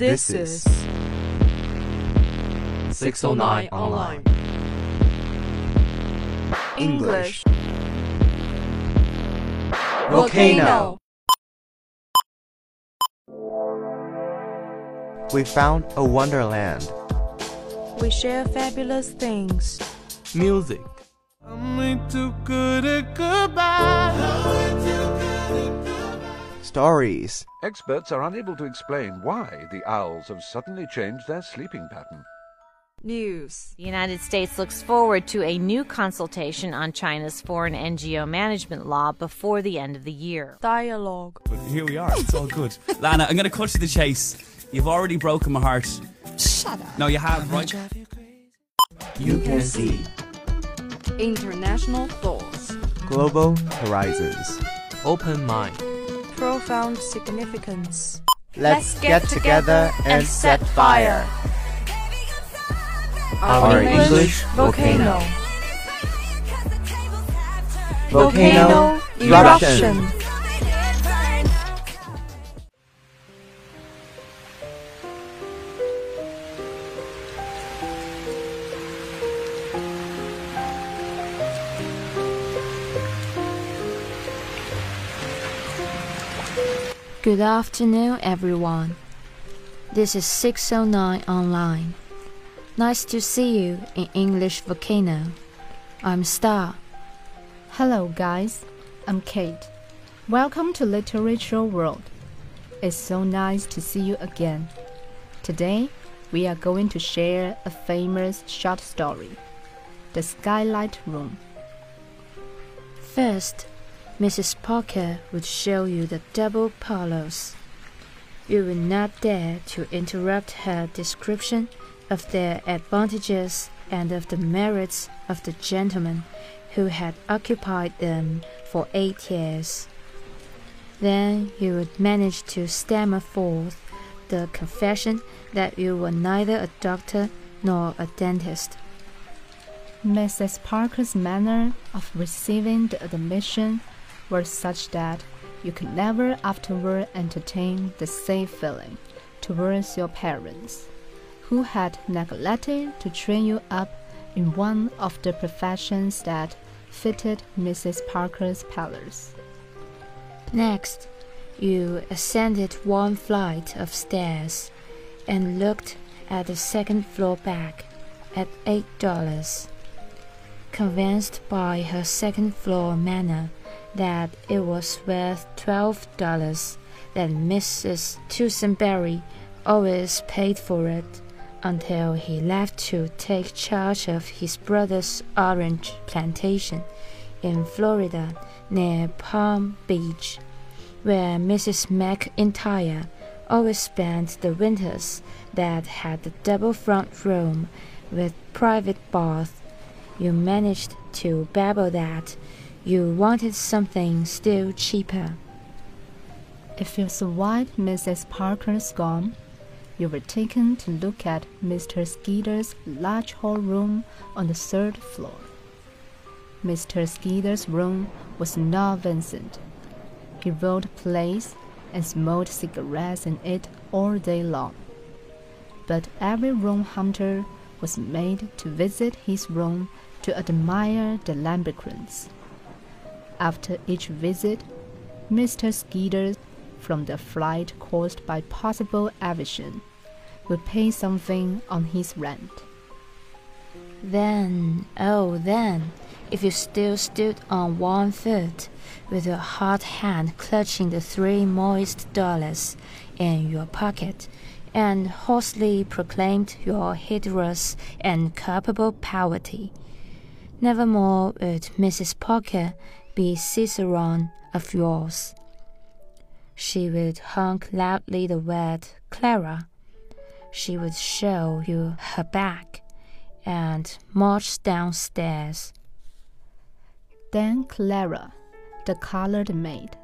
This is 609 Online. English. Volcano. We found a wonderland. We share fabulous things. Music. Stories. Experts are unable to explain why the owls have suddenly changed their sleeping pattern. News. The United States looks forward to a new consultation on China's foreign NGO management law before the end of the year. Dialogue. But here we are. It's all good. Lana, I'm going to cut to the chase. You've already broken my heart. Shut up. No, you have, right? You can see. International thoughts. Global horizons. Open mind. Profound significance. Let's get together and set fire. Our English volcano. Volcano eruption. Good afternoon, everyone. This is 609 Online. Nice to see you in English Volcano. I'm Star. Hello, guys. I'm Kate. Welcome to Literature World. It's so nice to see you again. Today, we are going to share a famous short story The Skylight Room. First, Mrs. Parker would show you the double parlors. You would not dare to interrupt her description of their advantages and of the merits of the gentleman who had occupied them for eight years. Then you would manage to stammer forth the confession that you were neither a doctor nor a dentist. Mrs. Parker's manner of receiving the admission were such that you could never afterward entertain the same feeling towards your parents, who had neglected to train you up in one of the professions that fitted Mrs. Parker's palace. Next, you ascended one flight of stairs and looked at the second floor back at eight dollars. Convinced by her second floor manner that it was worth twelve dollars, that Mrs. Toosenberry always paid for it until he left to take charge of his brother's orange plantation in Florida near Palm Beach, where Mrs. McIntyre always spent the winters that had the double front room with private bath. You managed to babble that you wanted something still cheaper. If you survived Mrs. Parker's gone, you were taken to look at Mr. Skidder's large hall room on the third floor. Mr. Skidder's room was not Vincent. He wrote plays and smoked cigarettes in it all day long. But every room hunter was made to visit his room to admire the lambrequins. After each visit, Mr. Skidder, from the flight caused by possible aversion, would pay something on his rent. Then, oh, then, if you still stood on one foot, with your hot hand clutching the three moist dollars in your pocket, and hoarsely proclaimed your hideous and culpable poverty, nevermore would Mrs. Parker be Cicerone of yours. She would honk loudly the word Clara. She would show you her back and march downstairs. Then Clara, the colored maid,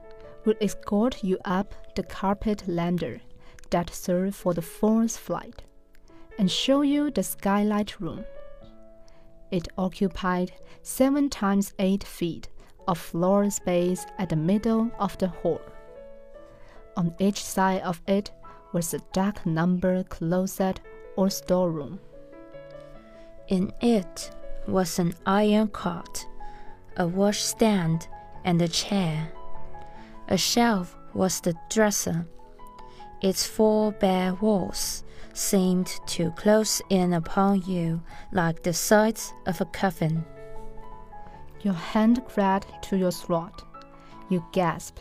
would escort you up the carpet ladder that served for the fourth flight and show you the skylight room. It occupied seven times eight feet of floor space at the middle of the hall. On each side of it was a dark number closet or storeroom. In it was an iron cot, a washstand, and a chair. A shelf was the dresser. Its four bare walls seemed to close in upon you like the sides of a coffin. Your hand crept to your throat. You gasp.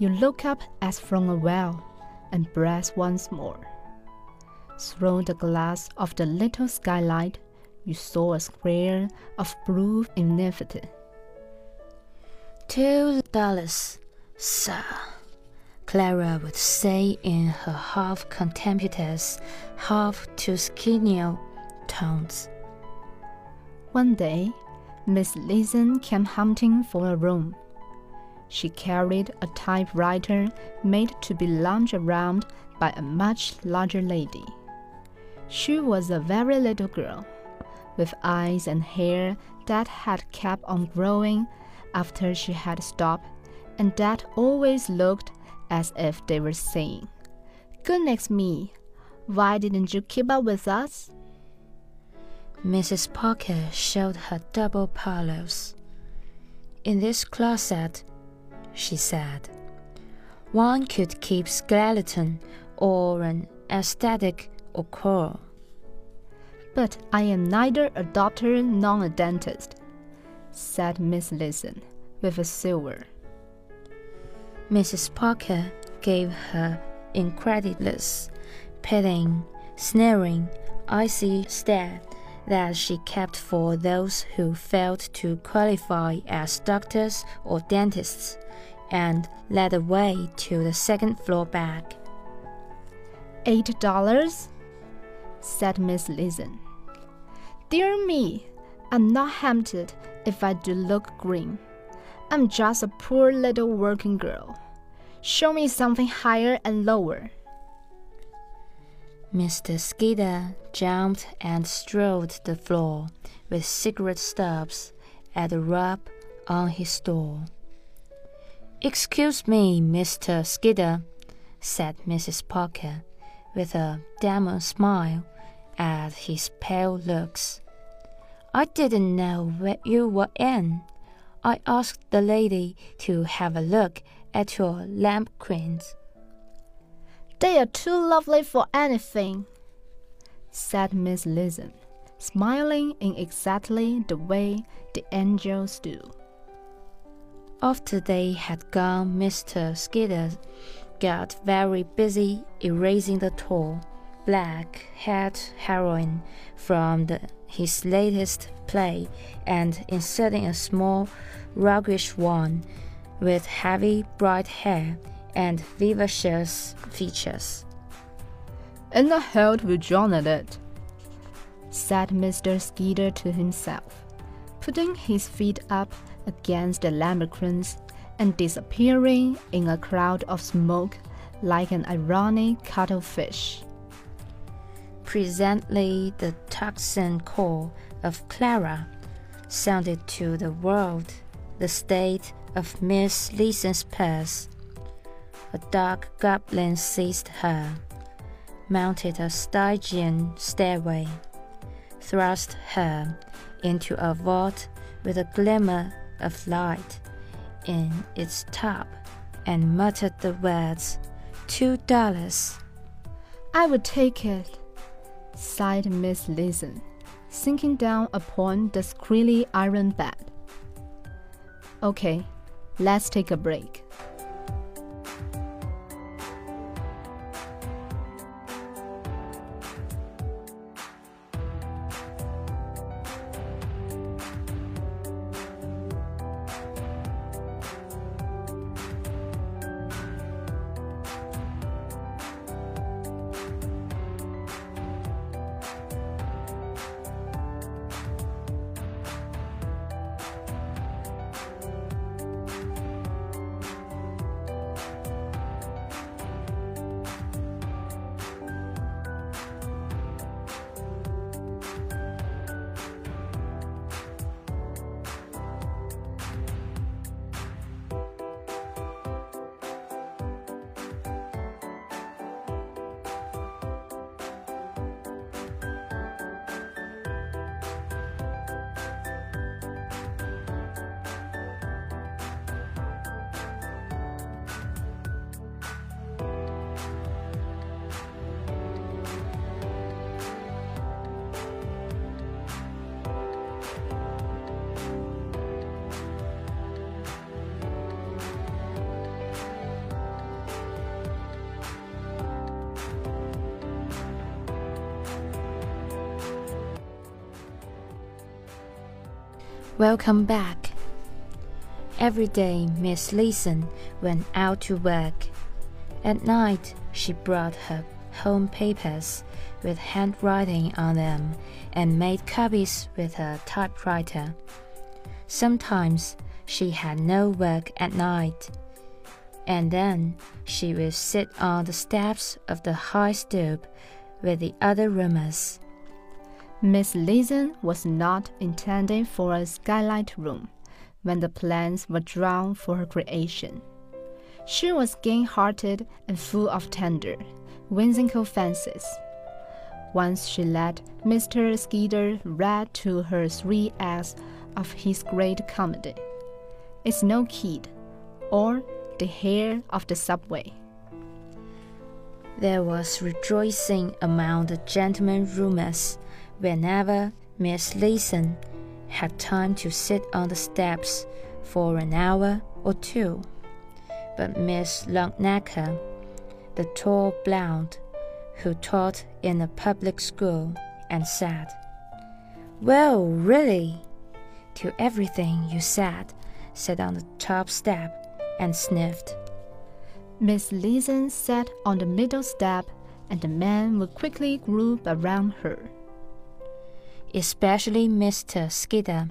You look up as from a well and breathe once more. Through the glass of the little skylight, you saw a square of blue infinity. Two dollars, sir, Clara would say in her half contemptuous, half Tuscanian tones. One day, Miss Leeson came hunting for a room. She carried a typewriter made to be lounged around by a much larger lady. She was a very little girl, with eyes and hair that had kept on growing after she had stopped, and that always looked as if they were saying, Goodness me, why didn't you keep up with us? Mrs. Parker showed her double parlours. In this closet, she said, one could keep skeleton or an aesthetic or coral. But I am neither a doctor nor a dentist, said Miss Leeson with a silver. Mrs. Parker gave her incredulous, pitying, sneering, icy stare that she kept for those who failed to qualify as doctors or dentists, and led the way to the second floor back. Eight dollars? said Miss Leeson. Dear me, I'm not tempted if I do look green. I'm just a poor little working girl. Show me something higher and lower. Mr. Skidder jumped and strode the floor with cigarette stubs at a rub on his door. Excuse me, Mr. Skidder, said Mrs. Parker, with a demure smile at his pale looks. I didn't know where you were in. I asked the lady to have a look at your lambrequins. They are too lovely for anything, said Miss Leeson, smiling in exactly the way the angels do. After they had gone, Mr. Skidder got very busy erasing the tall, black haired heroine from the, his latest play and inserting a small, roguish one with heavy, bright hair and vivacious features. And the hell will John at it? said Mr. Skidder to himself, putting his feet up against the lambrequins and disappearing in a cloud of smoke like an ironic cuttlefish. Presently, the tocsin call of Clara sounded to the world the state of Miss Leeson's purse. A dark goblin seized her, mounted a Stygian stairway, thrust her into a vault with a glimmer of light in its top, and muttered the words, Two dollars. I will take it, sighed Miss Leeson, sinking down upon the screely iron bed. Okay, let's take a break. Welcome back. Every day, Miss Leeson went out to work. At night, she brought her home papers with handwriting on them and made copies with her typewriter. Sometimes she had no work at night, and then she would sit on the steps of the high stoop with the other roomers. Miss Leeson was not intended for a skylight room when the plans were drawn for her creation. She was gay hearted and full of tender, whimsical fancies. Once she let Mr. Skidder read to her three acts of his great comedy, It's No Kid, or The Hair of the Subway. There was rejoicing among the gentlemen roomers whenever Miss Leeson had time to sit on the steps for an hour or two. But Miss Longnecker, the tall blonde who taught in a public school, and said, Well, really, to everything you said, sat on the top step and sniffed. Miss Leeson sat on the middle step, and the men would quickly group around her. Especially Mr. Skidder,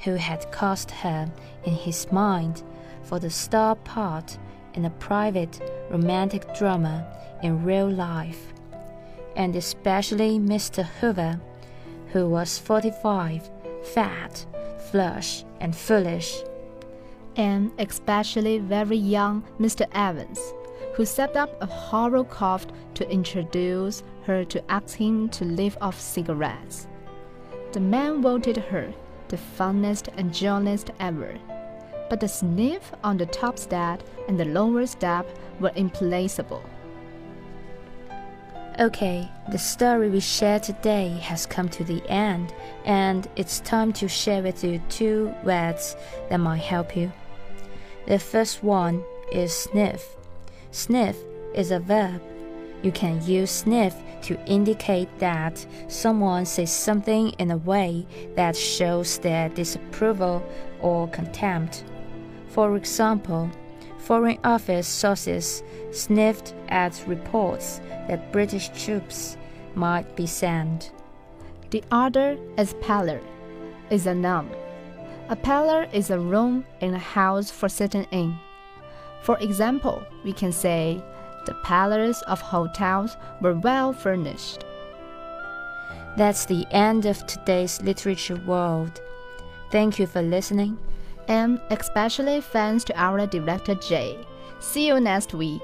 who had cast her in his mind for the star part in a private romantic drama in real life, and especially Mr. Hoover, who was forty five, fat, flush, and foolish and especially very young Mr. Evans, who set up a horror cough to introduce her to ask him to leave off cigarettes. The man voted her the funniest and jolliest ever, but the sniff on the top step and the lower step were implacable. Okay, the story we shared today has come to the end, and it's time to share with you two words that might help you. The first one is sniff. Sniff is a verb. You can use sniff to indicate that someone says something in a way that shows their disapproval or contempt. For example, Foreign Office sources sniffed at reports that British troops might be sent. The other is parlor, is a noun. A parlor is a room in a house for sitting in. For example, we can say the parlors of hotels were well furnished. That's the end of today's literature world. Thank you for listening. And especially thanks to our director Jay. See you next week.